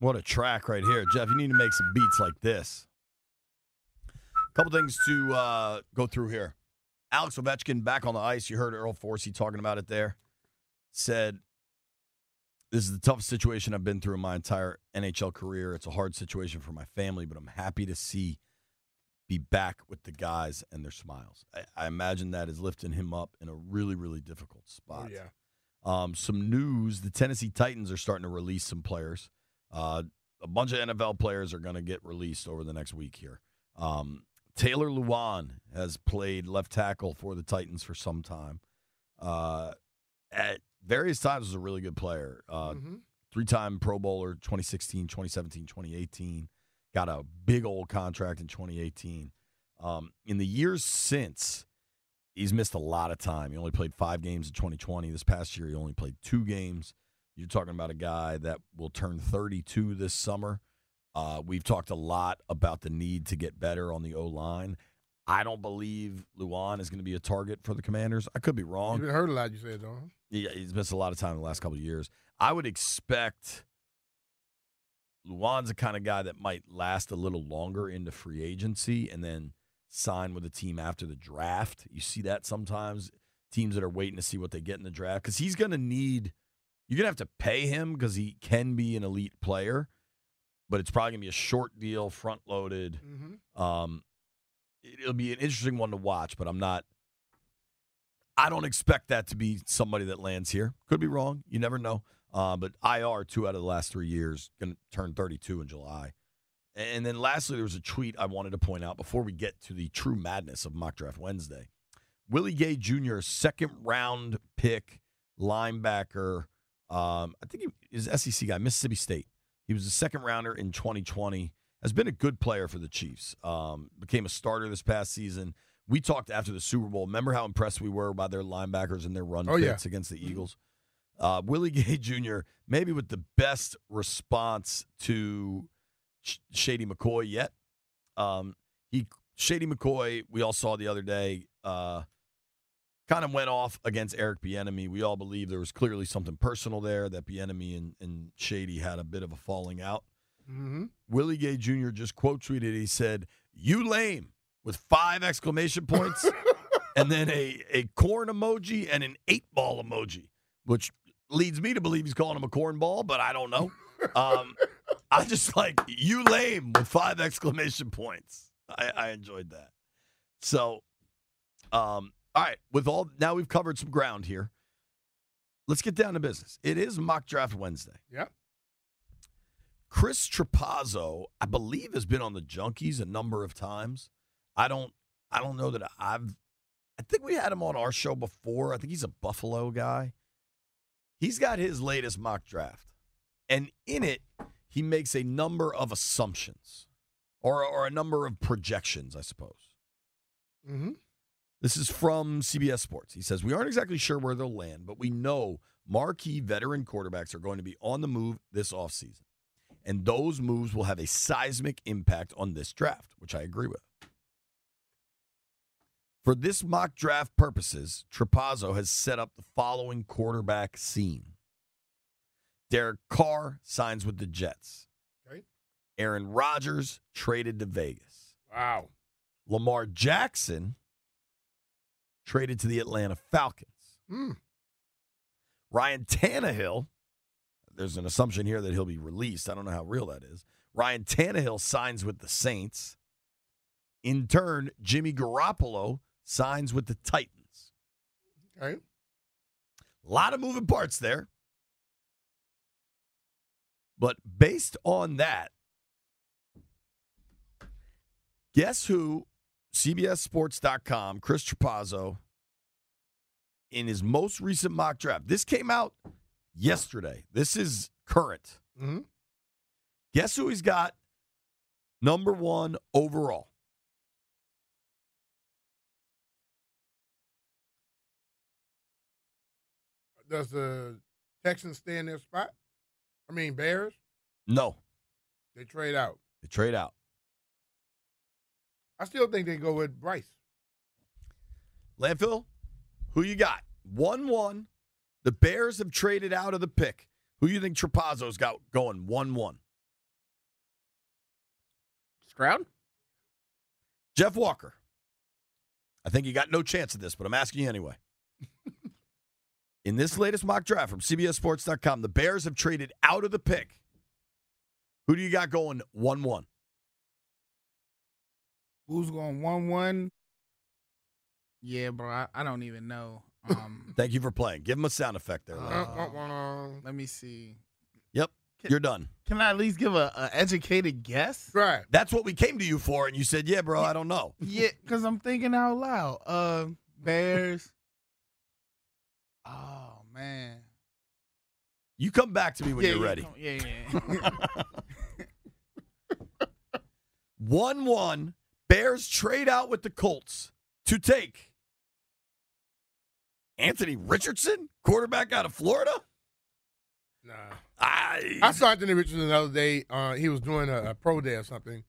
What a track right here. Jeff, you need to make some beats like this. A couple things to uh, go through here. Alex Ovechkin back on the ice. You heard Earl Forsey talking about it there. Said, This is the toughest situation I've been through in my entire NHL career. It's a hard situation for my family, but I'm happy to see be back with the guys and their smiles. I, I imagine that is lifting him up in a really, really difficult spot. Oh, yeah. Um, some news: the Tennessee Titans are starting to release some players. Uh, a bunch of NFL players are going to get released over the next week here. Um, Taylor Lewan has played left tackle for the Titans for some time. Uh, at various times was a really good player. Uh, hmm Three-time Pro Bowler, 2016, 2017, 2018. Got a big old contract in 2018. Um, in the years since, he's missed a lot of time. He only played five games in 2020. This past year, he only played two games. You're talking about a guy that will turn 32 this summer. Uh, we've talked a lot about the need to get better on the O line. I don't believe Lewan is going to be a target for the Commanders. I could be wrong. You've heard a lot, you said, though. Yeah, he's missed a lot of time in the last couple of years. I would expect Lewan's the kind of guy that might last a little longer into free agency and then sign with a team after the draft. You see that sometimes teams that are waiting to see what they get in the draft because he's going to need. You're going to have to pay him because he can be an elite player, but it's probably going to be a short deal, front loaded. Mm-hmm. Um, it'll be an interesting one to watch, but I'm not. I don't expect that to be somebody that lands here. Could be wrong. You never know. Uh, but IR two out of the last three years going to turn 32 in July. And then lastly, there was a tweet I wanted to point out before we get to the true madness of Mock Draft Wednesday. Willie Gay Jr., second round pick linebacker. Um, I think he is SEC guy, Mississippi State. He was a second rounder in 2020. Has been a good player for the Chiefs. Um, became a starter this past season. We talked after the Super Bowl. Remember how impressed we were by their linebackers and their run Oh, yeah. against the Eagles? Uh, Willie Gay Jr. maybe with the best response to Sh- Shady McCoy yet. Um, he Shady McCoy, we all saw the other day, uh, kind of went off against Eric Bieniemy. We all believe there was clearly something personal there that Bieniemy and, and Shady had a bit of a falling out. Mm-hmm. Willie Gay Jr. just quote tweeted. He said, "You lame" with five exclamation points, and then a a corn emoji and an eight ball emoji, which leads me to believe he's calling him a cornball, but I don't know. Um, I just like you lame with five exclamation points. I, I enjoyed that. So, um, all right, with all now we've covered some ground here. Let's get down to business. It is mock draft Wednesday. Yeah. Chris Trapasso, I believe, has been on the Junkies a number of times. I don't, I don't know that I've. I think we had him on our show before. I think he's a Buffalo guy. He's got his latest mock draft, and in it, he makes a number of assumptions, or or a number of projections, I suppose. Mm-hmm. This is from CBS Sports. He says, We aren't exactly sure where they'll land, but we know marquee veteran quarterbacks are going to be on the move this offseason. And those moves will have a seismic impact on this draft, which I agree with. For this mock draft purposes, Trapasso has set up the following quarterback scene Derek Carr signs with the Jets. Okay. Aaron Rodgers traded to Vegas. Wow. Lamar Jackson traded to the Atlanta Falcons. Mm. Ryan Tannehill, there's an assumption here that he'll be released. I don't know how real that is. Ryan Tannehill signs with the Saints. In turn, Jimmy Garoppolo signs with the Titans. Okay. A lot of moving parts there. But based on that, guess who CBSSports.com, Chris Trapasso, in his most recent mock draft. This came out yesterday. This is current. Mm-hmm. Guess who he's got number one overall? Does the Texans stay in their spot? I mean, Bears. No, They trade out. they trade out. I still think they go with Bryce. Landfill, who you got? 1 1. The Bears have traded out of the pick. Who you think Trapasso's got going 1 1? Stroud? Jeff Walker. I think you got no chance of this, but I'm asking you anyway. In this latest mock draft from CBSSports.com, the Bears have traded out of the pick. Who do you got going 1 1? Who's going one one? Yeah, bro. I, I don't even know. Um, Thank you for playing. Give him a sound effect there. Larry. Uh, let me see. yep, Can- you're done. Can I at least give a, a educated guess? Right. That's what we came to you for, and you said, yeah, bro, I don't know. Yeah, because I'm thinking out loud. Uh, Bears. Oh man. You come back to me when yeah, you're yeah, ready. come- Yeah, yeah. 1 1. Bears trade out with the Colts to take Anthony Richardson, quarterback out of Florida. Nah. I, I saw Anthony Richardson the other day. Uh, he was doing a, a pro day or something.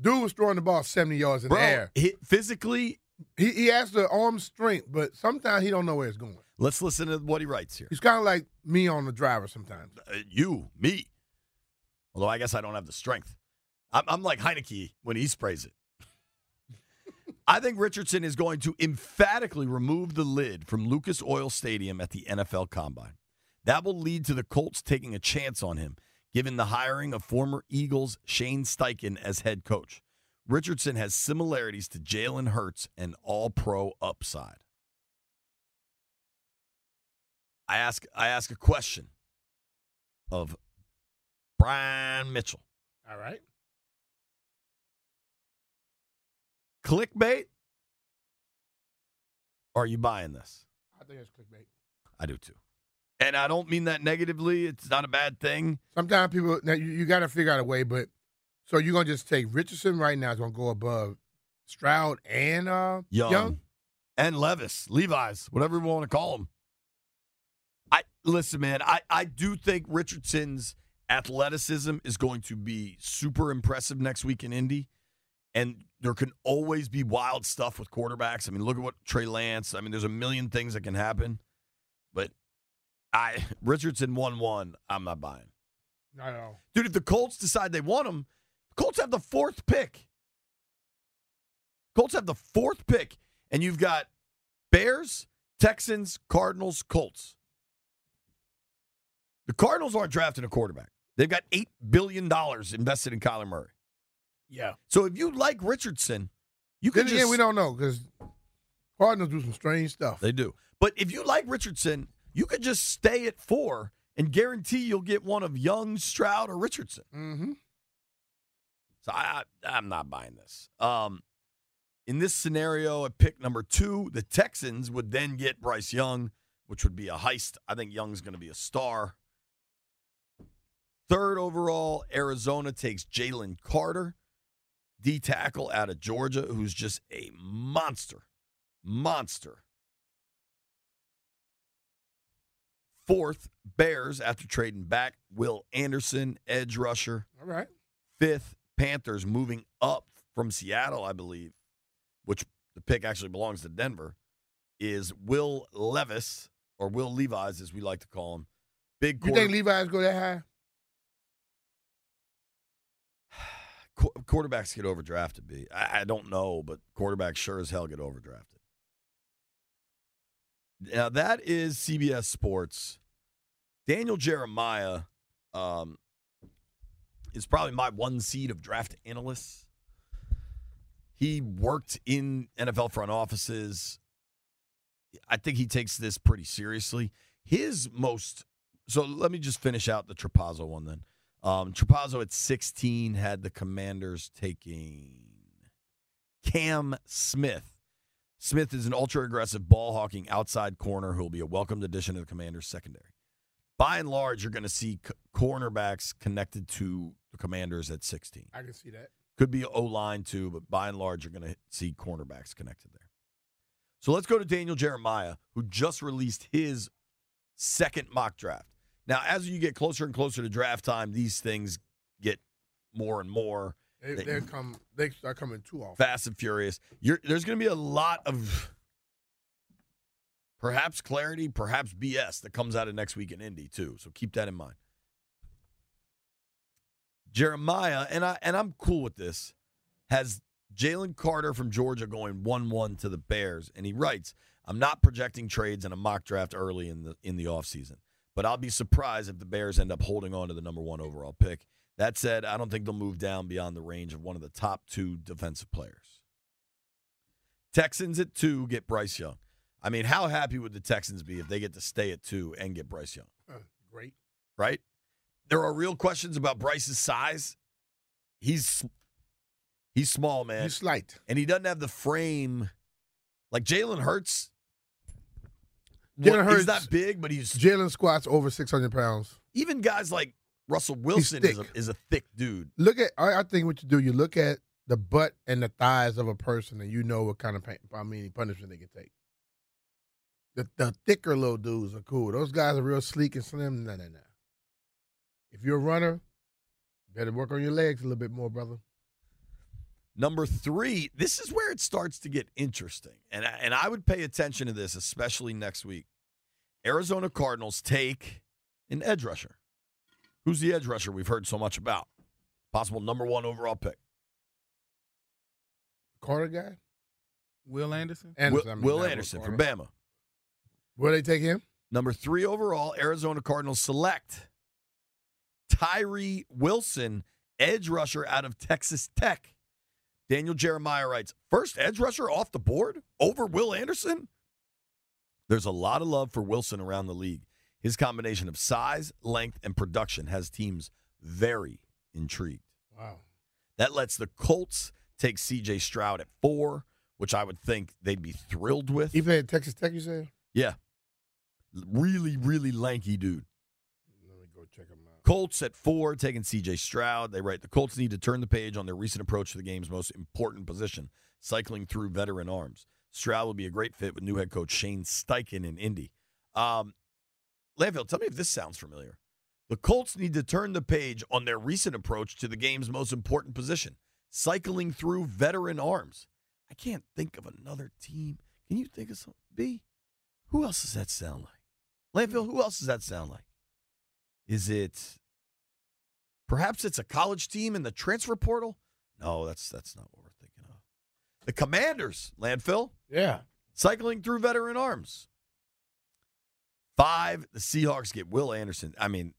Dude was throwing the ball 70 yards in bro, the air. he- physically, He, he has the arm strength, but sometimes he don't know where it's going. let's listen to what he writes here. He's kind of like me on the driver sometimes. Uh, you, me. Although I guess I don't have the strength. I'm, I'm like Heinicke when he sprays it. I think Richardson is going to emphatically remove the lid from Lucas Oil Stadium at the NFL Combine. That will lead to the Colts taking a chance on him, given the hiring of former Eagles Shane Steichen as head coach. Richardson has similarities to Jalen Hurts and all pro upside. I ask I ask a question of Brian Mitchell. All right. Clickbait? Or are you buying this? I think it's clickbait. I do too. And I don't mean that negatively. It's not a bad thing. Sometimes people, now you, you got to figure out a way, but so you're going to just take Richardson right now, is going to go above Stroud and uh, Young. Young? And Levis, Levi's, whatever we want to call him. I listen, man, I, I do think Richardson's athleticism is going to be super impressive next week in Indy. And there can always be wild stuff with quarterbacks. I mean, look at what Trey Lance. I mean, there's a million things that can happen. But I Richardson one one, I'm not buying. At all. Dude, if the Colts decide they want him, the Colts have the fourth pick. Colts have the fourth pick, and you've got Bears, Texans, Cardinals, Colts. The Cardinals aren't drafting a quarterback. They've got $8 billion invested in Kyler Murray. Yeah. So if you like Richardson, you Then can again, just. we don't know because Cardinals do some strange stuff. They do. But if you like Richardson, you could just stay at four and guarantee you'll get one of Young, Stroud, or Richardson. mm-hmm. So I, I I'm not buying this. Um, in this scenario, at pick number two, the Texans would then get Bryce Young, which would be a heist. I think Young's going to be a star. Third overall, Arizona takes Jalen Carter, D tackle out of Georgia, who's just a monster, monster. Fourth, Bears after trading back Will Anderson, edge rusher. All right. Fifth, Panthers moving up from Seattle, I believe, which the pick actually belongs to Denver, is Will Levis, or Will Levi's, as we like to call him. Big You think Levi's go that high? Qu- quarterbacks get overdrafted. B. I, I don't know, but quarterbacks sure as hell get overdrafted. Now that is CBS Sports. Daniel Jeremiah um, is probably my one seed of draft analysts. He worked in NFL front offices. I think he takes this pretty seriously. His most so let me just finish out the Trapasso one then. Um, Trapasso at 16 had the Commanders taking Cam Smith. Smith is an ultra aggressive ball hawking outside corner who will be a welcomed addition to the Commanders secondary. By and large, you're going to see c- cornerbacks connected to the Commanders at 16. I can see that. Could be O line too, but by and large, you're going to see cornerbacks connected there. So let's go to Daniel Jeremiah, who just released his second mock draft. Now, as you get closer and closer to draft time, these things get more and more They, They- they come. They start coming too often. fast and furious. You're, there's going to be a lot of perhaps clarity, perhaps BS that comes out of next week in Indy too. So keep that in mind. Jeremiah and I and I'm cool with this. has Jalen Carter from Georgia going 1 1 to the Bears. And he writes, I'm not projecting trades in a mock draft early in the in the offseason, but I'll be surprised if the Bears end up holding on to the number one overall pick. That said, I don't think they'll move down beyond the range of one of the top two defensive players. Texans at two get Bryce Young. I mean, how happy would the Texans be if they get to stay at two and get Bryce Young? Uh, great. Right? There are real questions about Bryce's size. He's he's small, man. He's slight. and he doesn't have the frame like Jalen Hurts. Jalen He's Hurts- not big, but he's Jalen squats over 600 pounds. even guys like Russell Wilson is a, thick. is a thick dude. Look at, I, I think what you do, you look at the butt and the thighs of a person and you know what kind of, pain, I mean, punishment they can take. The, the thicker little dudes are cool. Those guys are real sleek and slim. No, no, no. If you're a runner, better work on your legs a little bit more, brother. Number three, this is where it starts to get interesting, and I, and I would pay attention to this, especially next week. Arizona Cardinals take an edge rusher. Who's the edge rusher we've heard so much about? Possible number one overall pick. Carter guy? Will Anderson. Anderson, Will, I mean, Will not Anderson from Carter. Bama. Where they take him? Number three overall, Arizona Cardinals select Tyree Wilson, edge rusher out of Texas Tech. Daniel Jeremiah writes, first edge rusher off the board over Will Anderson? There's a lot of love for Wilson around the league. His combination of size, length, and production has teams very intrigued. Wow. That lets the Colts take CJ Stroud at four, which I would think they'd be thrilled with. Even at Texas Tech, you said? yeah. Really, really lanky dude. Let me go check him out. Colts at four, taking CJ Stroud. They write the Colts need to turn the page on their recent approach to the game's most important position, cycling through veteran arms. Stroud would be a great fit with new head coach Shane Steichen in Indy. Um, Landfill, tell me if this sounds familiar. The Colts need to turn the page on their recent approach to the game's most important position, cycling through veteran arms. I can't think of another team. Can you think of some? B? Who else does that sound like? Landfill, who else does that sound like? Is it perhaps it's a college team in the transfer portal? No, that's that's not what we're thinking of. The Commanders, landfill, Yeah. cycling through veteran arms. Five, the Seahawks get Will Anderson. I mean,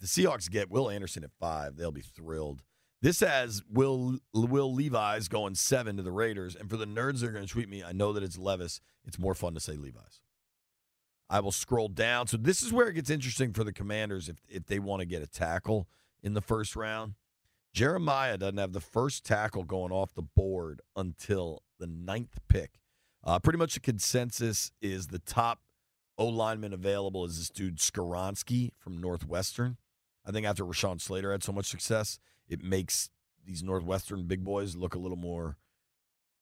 the Seahawks get Will Anderson at five, they'll be thrilled. This has Will Will Levi's going seven to the Raiders, and for the nerds that are going to tweet me, I know that it's Levis. It's more fun to say Levi's. I will scroll down. So this is where it gets interesting for the Commanders if if they want to get a tackle in the first round. Jeremiah doesn't have the first tackle going off the board until the ninth pick. Uh, pretty much the consensus is the top O lineman available is this dude Skoronski from Northwestern. I think after Rashawn Slater had so much success, it makes these Northwestern big boys look a little more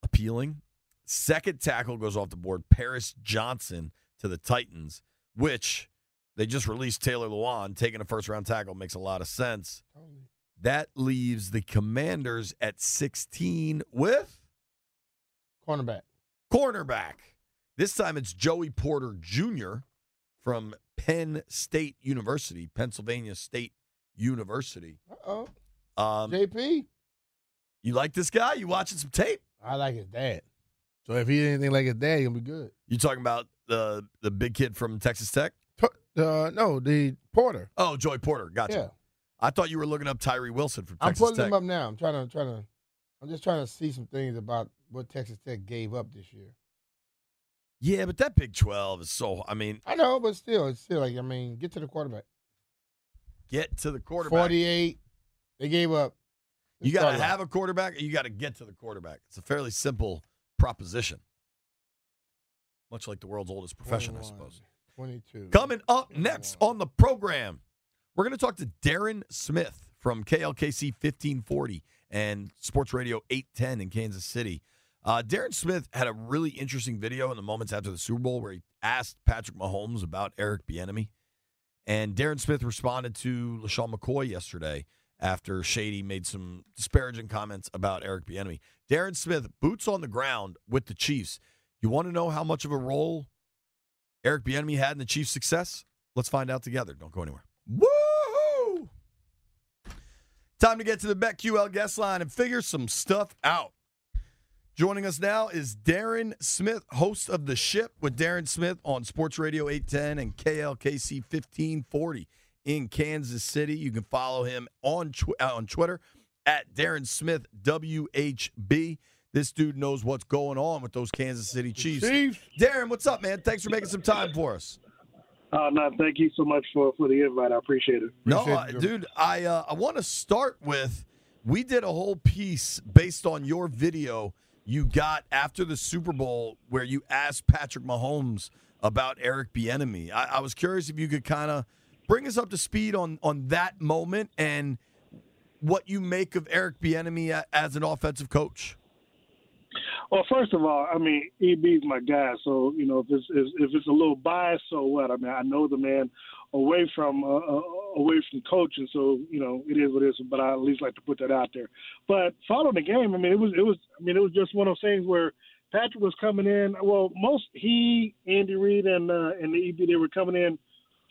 appealing. Second tackle goes off the board, Paris Johnson to the Titans, which they just released Taylor Lewan. Taking a first round tackle makes a lot of sense. That leaves the Commanders at 16 with Cornerback. cornerback. This time it's Joey Porter Jr. from Penn State University, Pennsylvania State University. Uh-oh. Um, JP. you like this guy? You watching some tape? I like his dad. So if he anything like his dad, he'll be good. You talking about the the big kid from Texas Tech? Uh, no, the Porter. Oh, Joy Porter. Gotcha. Yeah. I thought you were looking up Tyree Wilson from Texas I'm putting Tech. him up now. I'm trying to, trying to, I'm just trying to see some things about what Texas Tech gave up this year. Yeah, but that Big Twelve is so. I mean, I know, but still, it's still like I mean, get to the quarterback. Get to the quarterback. Forty-eight. They gave up. You got to have a quarterback. you got to get to the quarterback. It's a fairly simple proposition, much like the world's oldest profession, 21. I suppose. 22. Coming up next on the program, we're going to talk to Darren Smith from KLKC 1540 and Sports Radio 810 in Kansas City. Uh, Darren Smith had a really interesting video in the moments after the Super Bowl where he asked Patrick Mahomes about Eric Bieniemy, and Darren Smith responded to LeSean McCoy yesterday after Shady made some disparaging comments about Eric Bieniemy. Darren Smith, boots on the ground with the Chiefs. You want to know how much of a role Eric Bieniemy had in the Chiefs' success? Let's find out together. Don't go anywhere. Woohoo! Time to get to the BetQL guest line and figure some stuff out. Joining us now is Darren Smith, host of The Ship with Darren Smith on Sports Radio 810 and KLKC 1540 in Kansas City. You can follow him on, tw- uh, on Twitter at Darren Smith WHB. This dude knows what's going on with those Kansas City Chiefs. Chiefs. Darren, what's up, man? Thanks for making some time for us. Uh, no, thank you so much for, for the invite. I appreciate it. No, Appreciate uh, dude, I uh, I want to start with we did a whole piece based on your video you got after the Super Bowl where you asked Patrick Mahomes about Eric Bieniemy. I, I was curious if you could kind of bring us up to speed on on that moment and what you make of Eric Bieniemy a- as an offensive coach. Well, first of all, I mean, EB's my guy, so you know if it's if it's a little biased, so what? I mean, I know the man away from uh, uh, away from coaching, so you know it is what it is. But I at least like to put that out there. But following the game, I mean, it was it was I mean it was just one of those things where Patrick was coming in. Well, most he, Andy Reid, and uh, and the EB they were coming in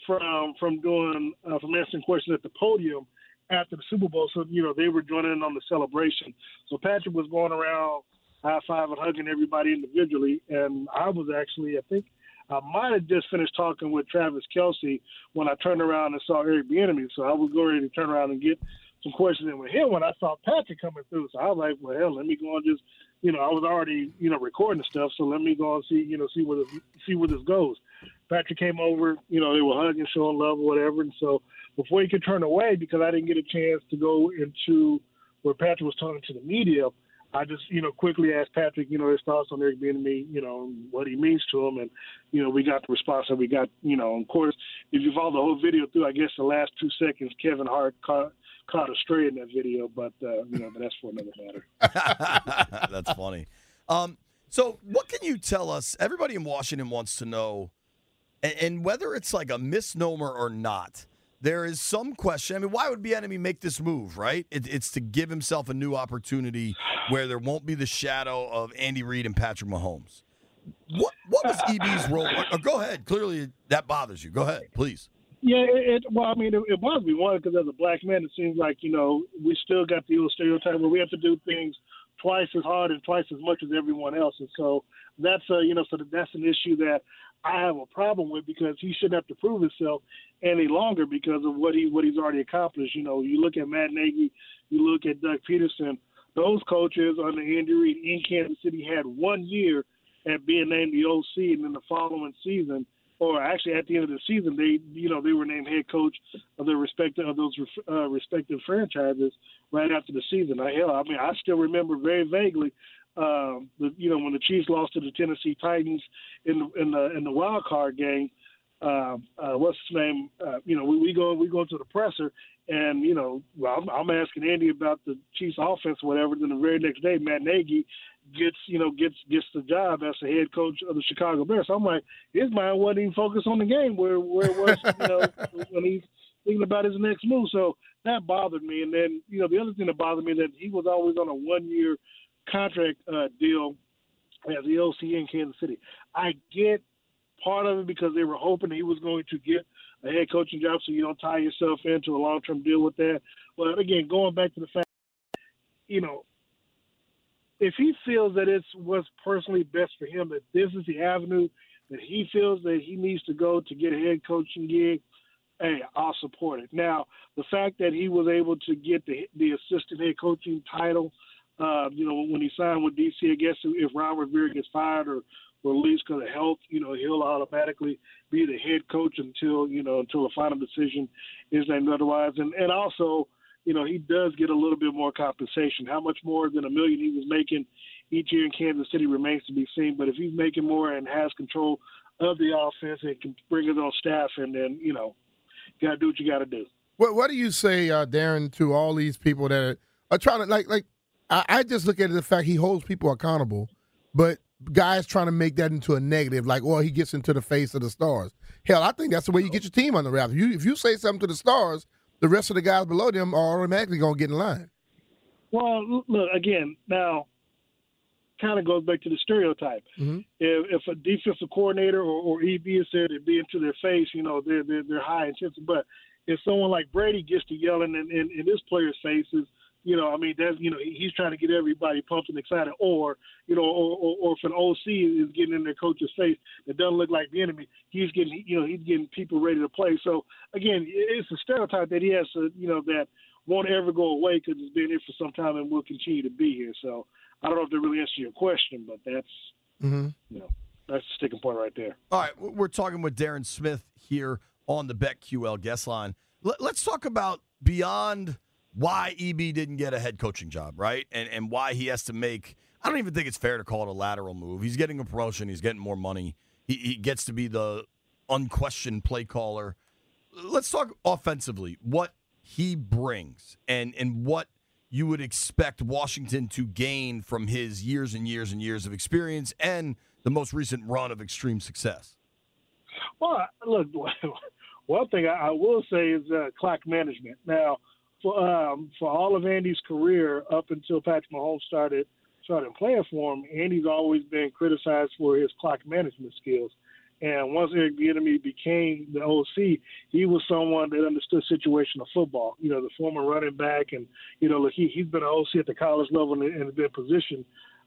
from from doing uh, from answering questions at the podium after the Super Bowl. So you know they were joining in on the celebration. So Patrick was going around high five and hugging everybody individually. And I was actually, I think, I might have just finished talking with Travis Kelce when I turned around and saw Eric Bieniemy. So I was going to turn around and get some questions in with him when I saw Patrick coming through. So I was like, well, hell, let me go and just, you know, I was already, you know, recording the stuff. So let me go and see, you know, see where this, see where this goes. Patrick came over, you know, they were hugging, showing love, or whatever. And so before he could turn away, because I didn't get a chance to go into where Patrick was talking to the media, I just, you know, quickly asked Patrick, you know, his thoughts on Eric Bieniemy, you know, what he means to him, and you know, we got the response that we got. You know, of course, if you follow the whole video through, I guess the last two seconds, Kevin Hart caught caught a stray in that video, but uh, you know, but that's for another matter. That's funny. Um, so, what can you tell us? Everybody in Washington wants to know, and, and whether it's like a misnomer or not. There is some question. I mean, why would Bieniemy make this move? Right? It, it's to give himself a new opportunity where there won't be the shadow of Andy Reid and Patrick Mahomes. What What was EB's role? Go ahead. Clearly, that bothers you. Go ahead, please. Yeah, it, it well, I mean, it, it bothers me one because as a black man, it seems like you know we still got the old stereotype where we have to do things twice as hard and twice as much as everyone else, and so that's a you know so that's an issue that I have a problem with because he shouldn't have to prove himself any longer because of what he what he's already accomplished. You know, you look at Matt Nagy, you look at Doug Pederson, those coaches under Andy Reid in Kansas City had one year at being named the OC, and then the following season or actually at the end of the season, they you know they were named head coach of their respective of those uh, respective franchises right after the season. I hell, I mean, I still remember very vaguely, um, the, you know, when the Chiefs lost to the Tennessee Titans in the in the in the wild card game. Uh, uh, what's his name? Uh, you know, we, we go we go to the presser, and you know, well, I'm, I'm asking Andy about the Chiefs' offense, or whatever. Then the very next day, Matt Nagy gets you know gets gets the job as the head coach of the Chicago Bears. So I'm like, his mind wasn't even focused on the game where where it was you know when he's thinking about his next move. So that bothered me. And then you know the other thing that bothered me that he was always on a one year contract uh, deal as the OC in Kansas City. I get part of it because they were hoping he was going to get a head coaching job, so you don't tie yourself into a long term deal with that. But again, going back to the fact, you know, if he feels that it's what's personally best for him, that this is the avenue that he feels that he needs to go to get a head coaching gig, hey, I'll support it. Now, the fact that he was able to get the the assistant head coaching title, uh, you know, when he signed with DC, I guess if Ron Rivera gets fired or released because of health, you know, he'll automatically be the head coach until you know until a final decision is named otherwise. And and also, you know, he does get a little bit more compensation. How much more than a million he was making each year in Kansas City remains to be seen. But if he's making more and has control of the offense and can bring his own staff, and then you know, you got to do what you got to do. What What do you say, uh, Darren, to all these people that are trying to like like? I, I just look at it the fact he holds people accountable, but guys trying to make that into a negative, like, oh, he gets into the face of the stars. Hell, I think that's the way you get your team on the wraps. If you if you say something to the stars, the rest of the guys below them are automatically gonna get in line. Well, look again now. Kind of goes back to the stereotype. Mhm. If, if a defensive coordinator or, or EB is there to be into their face, you know they're they're, they're high intensive. But if someone like Brady gets to yelling in, in, in his players' faces, you know, I mean, that's you know, he's trying to get everybody pumped and excited, or you know, or, or, or if an OC is getting in their coach's face that doesn't look like the enemy, he's getting, you know, he's getting people ready to play. So again, it's a stereotype that he has to, you know, that won't ever go away because it's been here for some time and will continue to be here. So I don't know if that really answers your question, but that's, mm-hmm. you know, that's the sticking point right there. All right, we're talking with Darren Smith here on the BetQL guest line. Let's talk about beyond why EB didn't get a head coaching job, right? And and why he has to make. I don't even think it's fair to call it a lateral move. He's getting a promotion. He's getting more money. He, he gets to be the unquestioned play caller. Let's talk offensively. What he brings and and what you would expect Washington to gain from his years and years and years of experience and the most recent run of extreme success. Well, look, one thing I, will say is uh, clock management. Now, for um, for all of Andy's career up until Patrick Mahomes started started playing for him, Andy's always been criticized for his clock management skills. And once Eric Bieniemy became the OC, he was someone that understood situational football. You know, the former running back, and you know, look, he he's been an OC at the college level and, and been positioned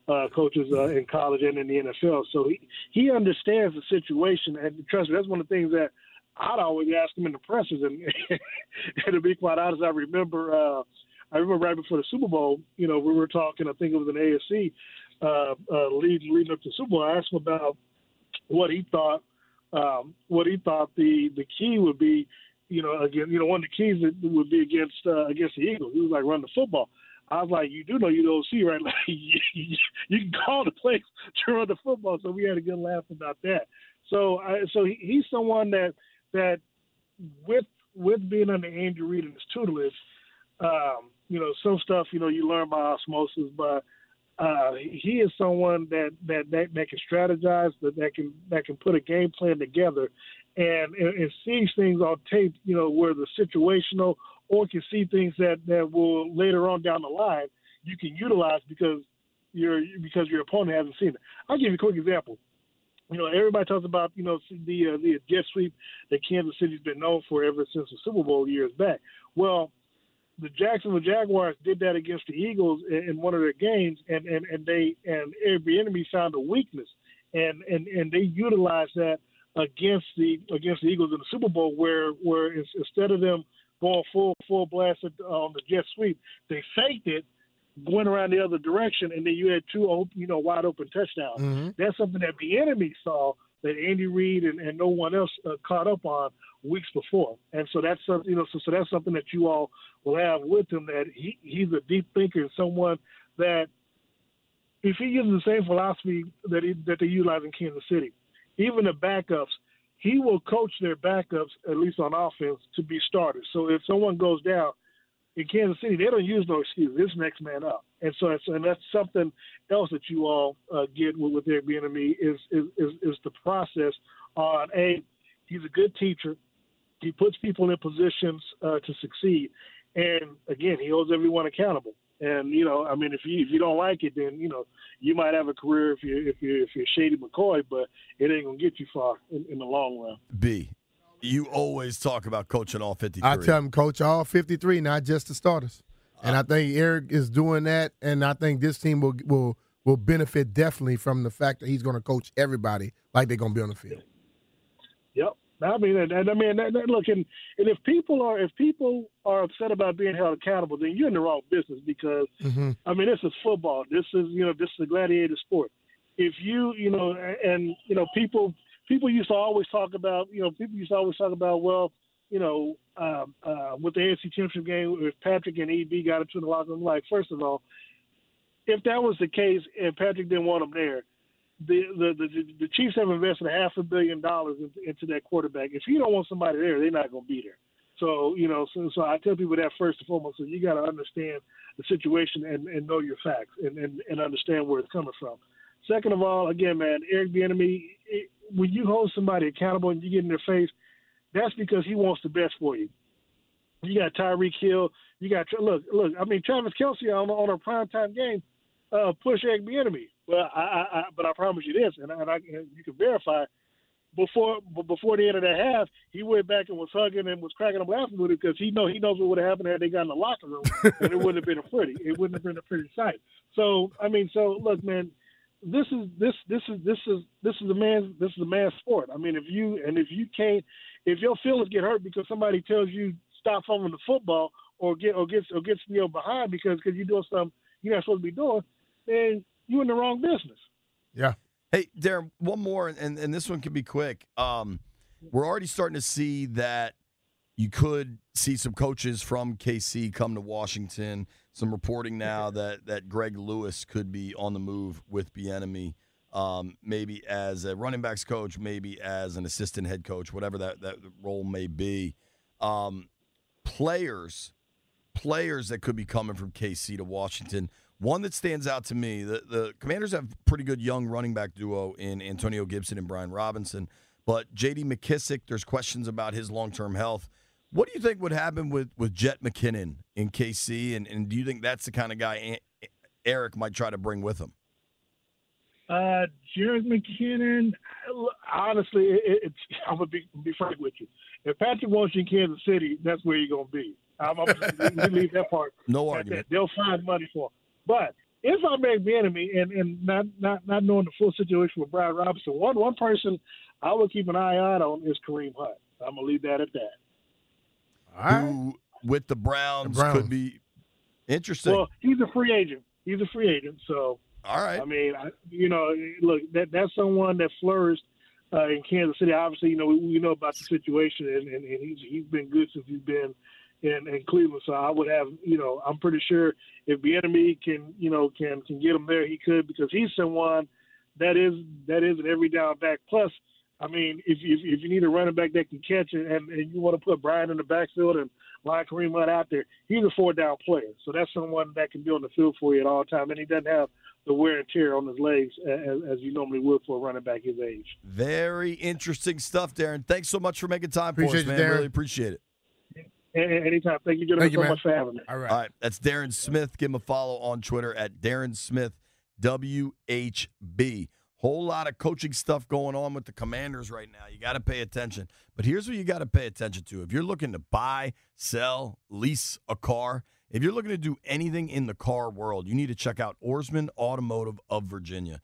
uh, coaches uh, in college and in the NFL. So he he understands the situation, and trust me, that's one of the things that I'd always ask him in the pressers. And, and to be quite honest, I remember uh, I remember right before the Super Bowl, you know, we were talking. I think it was an AFC uh, uh, leading leading up to Super Bowl. I asked him about what he thought um, what he thought the the key would be. You know, again, you know, one of the keys that would be against uh, against the Eagles. He was like, run the football. I was like, you do know you don't see right? Like you, you can call the place to run the football. So we had a good laugh about that. So I, so he, he's someone that that with with being under Andrew Reid and his tutelage, um, you know, some stuff you know you learn by osmosis, but uh, he is someone that, that that that can strategize, that that can that can put a game plan together, and and, and sees things on tape, you know, where the situational or can see things that that will later on down the line you can utilize because your because your opponent hasn't seen it. I'll give you a quick example you know, everybody talks about you know the uh, the jet sweep that Kansas City's been known for ever since the Super Bowl years back. Well, the Jacksonville Jaguars did that against the Eagles in, in one of their games, and and and they and Eric Bieniemy found a weakness, and and and they utilized that against the against the Eagles in the Super Bowl, where where instead of them going full full blast on the jet sweep, they faked it went around the other direction, and then you had two, open, you know, wide open touchdowns. Mm-hmm. That's something that Bieniemy saw that Andy Reid and, and no one else uh, caught up on weeks before, and so that's something, you know, so, so that's something that you all will have with him. That he he's a deep thinker and someone that if he uses the same philosophy that he, that they utilize in Kansas City, even the backups, he will coach their backups at least on offense to be starters. So if someone goes down in Kansas City, they don't use no excuse. This next man up, and so it's, and that's something else that you all uh, get with, with being Bieniemy is, is is is the process on a he's a good teacher. He puts people in positions uh, to succeed, and again, he holds everyone accountable. And you know, I mean, if you if you don't like it, then you know you might have a career if you if you if you're Shady McCoy, but it ain't gonna get you far in, in the long run. B, you always talk about coaching all 53. I tell him coach all 53, not just the starters. And uh, I think Eric is doing that, and I think this team will will will benefit definitely from the fact that he's going to coach everybody like they're going to be on the field. Yep. I mean, and, and I mean, and, and look, and, and if people are if people are upset about being held accountable, then you're in the wrong business because mm-hmm. I mean, this is football. This is you know, this is a gladiator sport. If you you know, and you know, people people used to always talk about, you know, people used to always talk about, well, you know, um, uh, with the AFC Championship game, if Patrick and EB got into the locker room, like, first of all, if that was the case and Patrick didn't want him there, the the the, the Chiefs have invested half a billion dollars into, into that quarterback. If you don't want somebody there, they're not going to be there. So you know, so, so I tell people that first and foremost. So you got to understand the situation and, and know your facts and, and, and understand where it's coming from. Second of all, again, man, Eric Bieniemy, when you hold somebody accountable and you get in their face, that's because he wants the best for you. You got Tyreek Hill. You got look, look. I mean, Travis Kelce on on a primetime game uh, push Bieniemy. Well, I, I, I, but I promise you this, and, I, and I, you can verify before before the end of the half, he went back and was hugging and was cracking up laughing with it because he know he knows what would have happened had they got in the locker room, and it wouldn't have been a pretty. It wouldn't have been a pretty sight. So I mean, so look, man, this is this this is this is this is a man's this is a man's sport. I mean, if you and if you can't, if your feelings get hurt because somebody tells you stop fumbling the football or get or gets or gets you know behind because because you're doing something you're not supposed to be doing, then you're in the wrong business. Yeah. Hey, Darren, one more, and, and this one can be quick. Um, we're already starting to see that you could see some coaches from KC come to Washington. Some reporting now that that Greg Lewis could be on the move with Bieniemy, um, maybe as a running backs coach, maybe as an assistant head coach, whatever that that role may be. Um, players, players that could be coming from KC to Washington. One that stands out to me, the, the Commanders have pretty good young running back duo in Antonio Gibson and Brian Robinson, but J.D. McKissick, there's questions about his long term health. What do you think would happen with, with Jerick McKinnon in KC, and, and do you think that's the kind of guy Eric might try to bring with him? Uh, Jerick McKinnon, honestly, it, it's I'm gonna be, be frank with you. If Patrick wants in Kansas City, that's where you're gonna be. I'm, I'm leave that part. No argument. They'll find money for. Him. But if I make the enemy and, and not, not not knowing the full situation with Brian Robinson, one one person I would keep an eye out on is Kareem Hunt. I'm gonna leave that at that. All right. Who with the Browns, The Browns. could be interesting. Well, he's a free agent. He's a free agent, so All right. I mean, I, you know, look, that that's someone that flourished uh, in Kansas City. Obviously, you know, we, we know about the situation, and, and, and he's he's been good since he's been in, in Cleveland. So I would have, you know, I'm pretty sure if Bieniemy can, you know, can can get him there, he could because he's someone that is that is an every down back. Plus, I mean, if you if you need a running back that can catch it, and, and you want to put Brian in the backfield and line Kareem Hunt out there, he's a four down player. So that's someone that can be on the field for you at all time, and he doesn't have the wear and tear on his legs as, as you normally would for a running back his age. Very interesting stuff, Darren. Thanks so much for making time Appreciate for us, you, man. Darren. Really appreciate it. A- Anytime. Thank you, gentlemen, Thank you, so man. much for having me. All right. All right, that's Darren Smith. Give him a follow on Twitter at Darren Smith WHB. Whole lot of coaching stuff going on with the Commanders right now. You got to pay attention. But here's what you got to pay attention to: if you're looking to buy, sell, lease a car, if you're looking to do anything in the car world, you need to check out Ourisman Automotive of Virginia.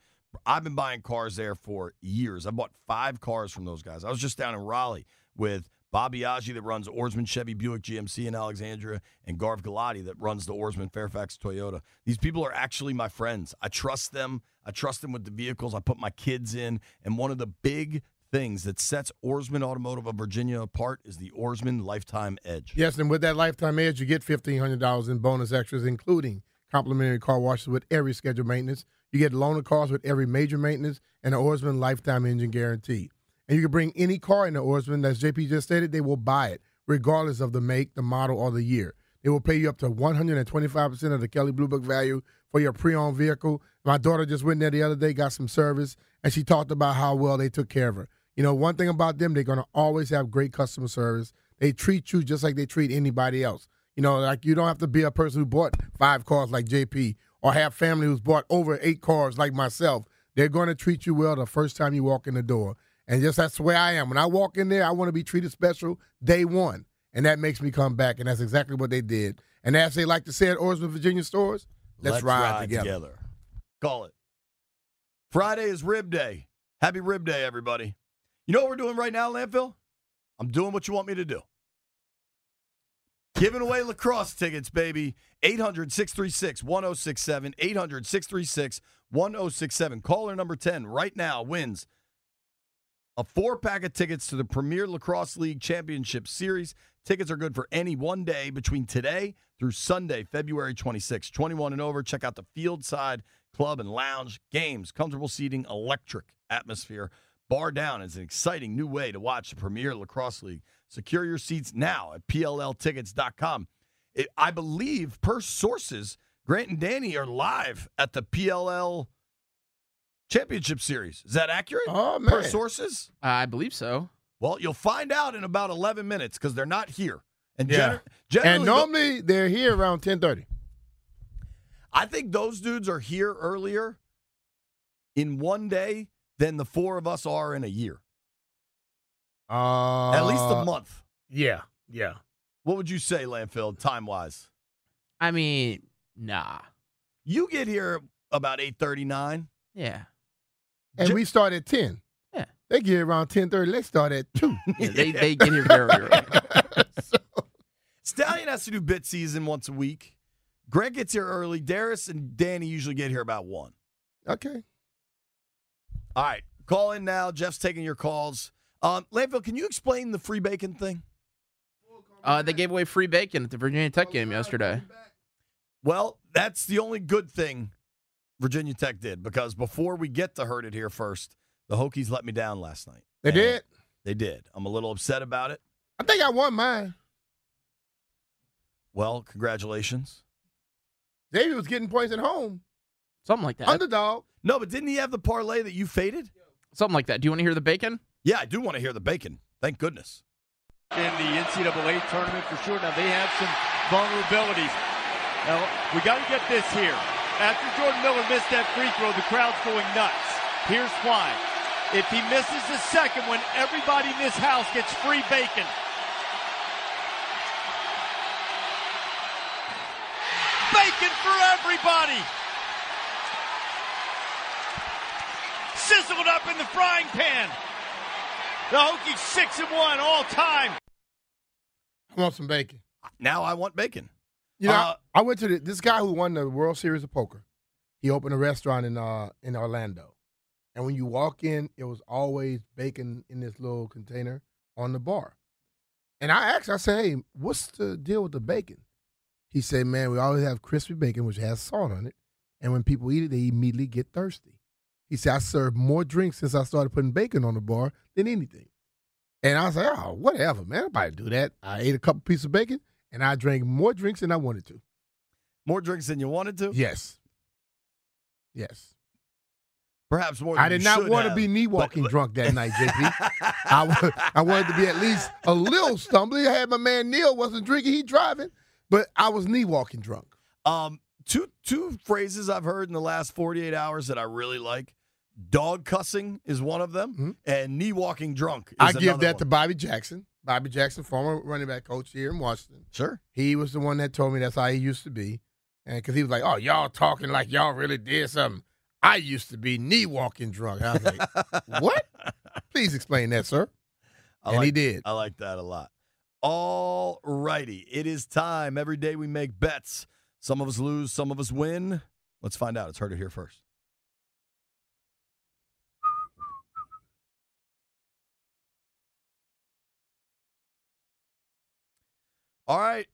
I've been buying cars there for years. I bought five cars from those guys. I was just down in Raleigh with Bobby Aggi that runs Ourisman Chevy Buick GMC in Alexandria, and Garv Galati that runs the Ourisman Fairfax Toyota. These people are actually my friends. I trust them. I trust them with the vehicles I put my kids in. And one of the big things that sets Ourisman Automotive of Virginia apart is the Ourisman Lifetime Edge. Yes, and with that lifetime edge, you get fifteen hundred dollars in bonus extras, including complimentary car washes with every scheduled maintenance. You get loaner cars with every major maintenance and an Ourisman lifetime engine guarantee. And you can bring any car in the Ourisman, as JP just stated, they will buy it, regardless of the make, the model, or the year. They will pay you up to 125% of the Kelley Blue Book value for your pre-owned vehicle. My daughter just went there the other day, got some service, and she talked about how well they took care of her. You know, one thing about them, they're going to always have great customer service. They treat you just like they treat anybody else. You know, like you don't have to be a person who bought five cars like JP or have family who's bought over eight cars like myself. They're going to treat you well the first time you walk in the door. And just that's the way I am. When I walk in there, I want to be treated special day one. And that makes me come back. And that's exactly what they did. And as they like to say at Ourisman, Virginia stores, let's, ride, together. Call it. Friday is Rib Day. Happy Rib Day, everybody. You know what we're doing right now, Landfill? I'm doing what you want me to do. Giving away lacrosse tickets, baby. 800 636 1067. 800 636 1067. Caller number 10 right now wins a four pack of tickets to the Premier Lacrosse League Championship Series. Tickets are good for any one day between today through Sunday, February 26. 21 and over. Check out the Fieldside Club and Lounge. Games, comfortable seating, electric atmosphere. Bar down is an exciting new way to watch the Premier Lacrosse League. Secure your seats now at PLLtickets.com. It, I believe, per sources, Grant and Danny are live at the PLL Championship Series. Is that accurate? Oh, Per man. sources? I believe so. Well, you'll find out in about 11 minutes because they're not here. And Yeah. gener- generally, And normally they're here around 1030. I think those dudes are here earlier in one day than the four of us are in a year. Uh, At least a month. Yeah, yeah. What would you say, Landfill, time wise? I mean, nah. You get here about eight thirty nine. Yeah. And Ju- we start at ten. Yeah. They get here around ten thirty. They start at two. yeah they, they get here very early. so, Stallion has to do bit season once a week. Greg gets here early. Darius and Danny usually get here about one. okay. All right, call in now. Jeff's taking your calls. Um, Landfill, can you explain the free bacon thing? Uh, they gave away free bacon at the Virginia Tech game yesterday. Well, that's the only good thing Virginia Tech did because before we get to heard it here first, the Hokies let me down last night. They And did. They did. I'm a little upset about it. I think I won mine. Well, congratulations. Xavier was getting points at home. Something like that. Underdog. No, but didn't he have the parlay that you faded? Something like that. Do you want to hear the bacon? Yeah, I do want to hear the bacon. Thank goodness. in the NCAA tournament for sure. Now they have some vulnerabilities. Now we got to get this here. After Jordan Miller missed that free throw, the crowd's going nuts. Here's why. If he misses the second one, everybody in this house gets free bacon. Bacon for everybody. Sizzled up in the frying pan. The Hokies six and one all time. I want some bacon. Now I want bacon. You know, Uh, I went to the, this guy who won the World Series of Poker. He opened a restaurant in uh in Orlando, and when you walk in, it was always bacon in this little container on the bar. And I asked, I said, "Hey, what's the deal with the bacon?" He said, "Man, we always have crispy bacon, which has salt on it, and when people eat it, they immediately get thirsty." He said, "I served more drinks since I started putting bacon on the bar than anything." And I was like, "Oh, whatever, man. Nobody do that." I ate a couple pieces of bacon, and I drank more drinks than I wanted to. More drinks than you wanted to? Yes. Yes. Perhaps more than I did not want to be knee walking but- drunk that night, JP. I, I wanted to be at least a little stumbly. I had my man Neil wasn't drinking, he driving, but I was knee walking drunk. Um, two two phrases I've heard in the last 48 hours that I really like. Dog cussing is one of them, Mhm. and knee walking drunk. Is I give that to. Bobby Jackson. Bobby Jackson, former running back coach here in Washington. Sure. He was the one that told me that's how he used to be. And because he was like, oh, y'all talking like y'all really did something. I used to be knee walking drunk. I was like, what? Please explain that, sir. I and like, he did. I like that a lot. All righty. It is time. Every day we make bets. Some of us lose, some of us win. Let's find out. It's heard it here first. All right,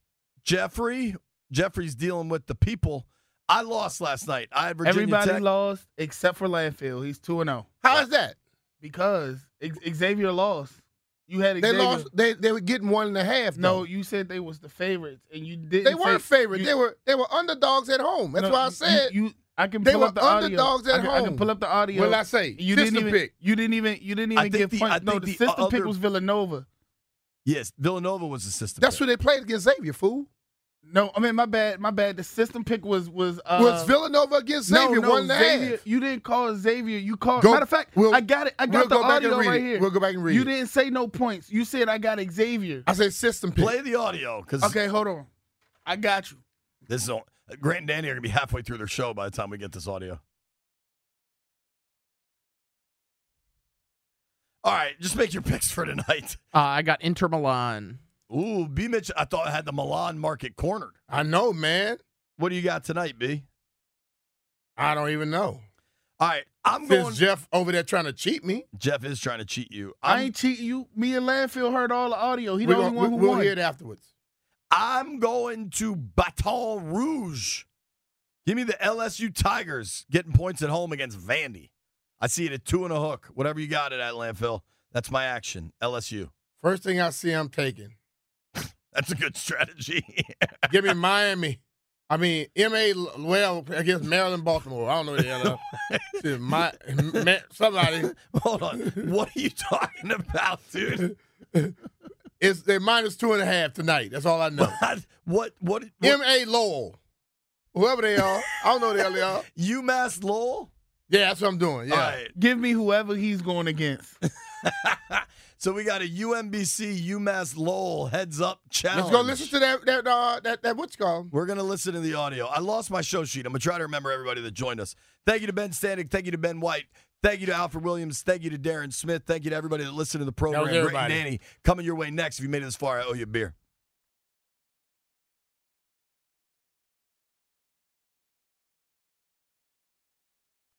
Jeffrey. Jeffrey's dealing with the people. I lost last night. I had Virginia Everybody Tech. lost except for Landfill. He's two and zero How is that? because Xavier lost. You had They lost. They they were getting one and a half. No, you said they was the favorites, and you didn't. they weren't favorites. they were they were underdogs at home. That's no, why I said. you. I can they pull were up the audio. underdogs at I can, I can pull up the audio. what did I say? You System didn't even. pick. You didn't even. You didn't I even think give the- points. I No, the the system pick was Villanova. Yes, Villanova was the system. That's pick. who they played against Xavier. Fool. No, I mean my bad. My bad. The system pick was was. Uh, was Villanova against Xavier no, one and a half. Xavier. You didn't call Xavier. You called. Go- matter of fact, we'll- I got it. I got We'll the go back audio and read right it. here. We'll go back and read you it. didn't say no points. You said I got Xavier. I said system pick. Play the audio because Okay, hold on. I got you. this is all, Grant and Danny are gonna be halfway through their show by the time we get this audio. All right, just make your picks for tonight. Uh, I got Inter Milan. Ooh, B Mitch, I thought I had the Milan market cornered. I know, man. What do you got tonight, B? I don't even know. All right, I'm Since going. Jeff over there trying to cheat me, Jeff is trying to cheat you. I I'm, ain't cheating you. Me and Landfill heard all the audio. He we're the only one who we'll won. hear it afterwards. I'm going to Baton Rouge. Give me the LSU Tigers getting points at home against Vandy. I see it at two and a hook. Whatever you got it at landfill. That's my action. LSU. First thing I see, I'm taking. That's a good strategy. Give me Miami. I mean, MA, well, against Maryland, Baltimore. I don't know the hell. My, ma, somebody, Hold on. What are you talking about, dude? it's they're minus two and a half tonight. That's all I know. What? What? What? what MA Lowell. Whoever they are. I don't know the hell they are. UMass Lowell? Yeah, that's what I'm doing. Yeah. All right. Give me whoever he's going against. so we got a UMBC UMass Lowell heads up challenge. Let's go listen to that that uh, that that what's called. We're gonna listen to the audio. I lost my show sheet. I'm gonna try to remember everybody that joined us. Thank you to Ben Standig. Thank you to Ben White. Thank you to Alfred Williams. Thank you to Darren Smith. Thank you to everybody that listened to the program. Great everybody. Danny coming your way next. If you made it this far, I owe you a beer.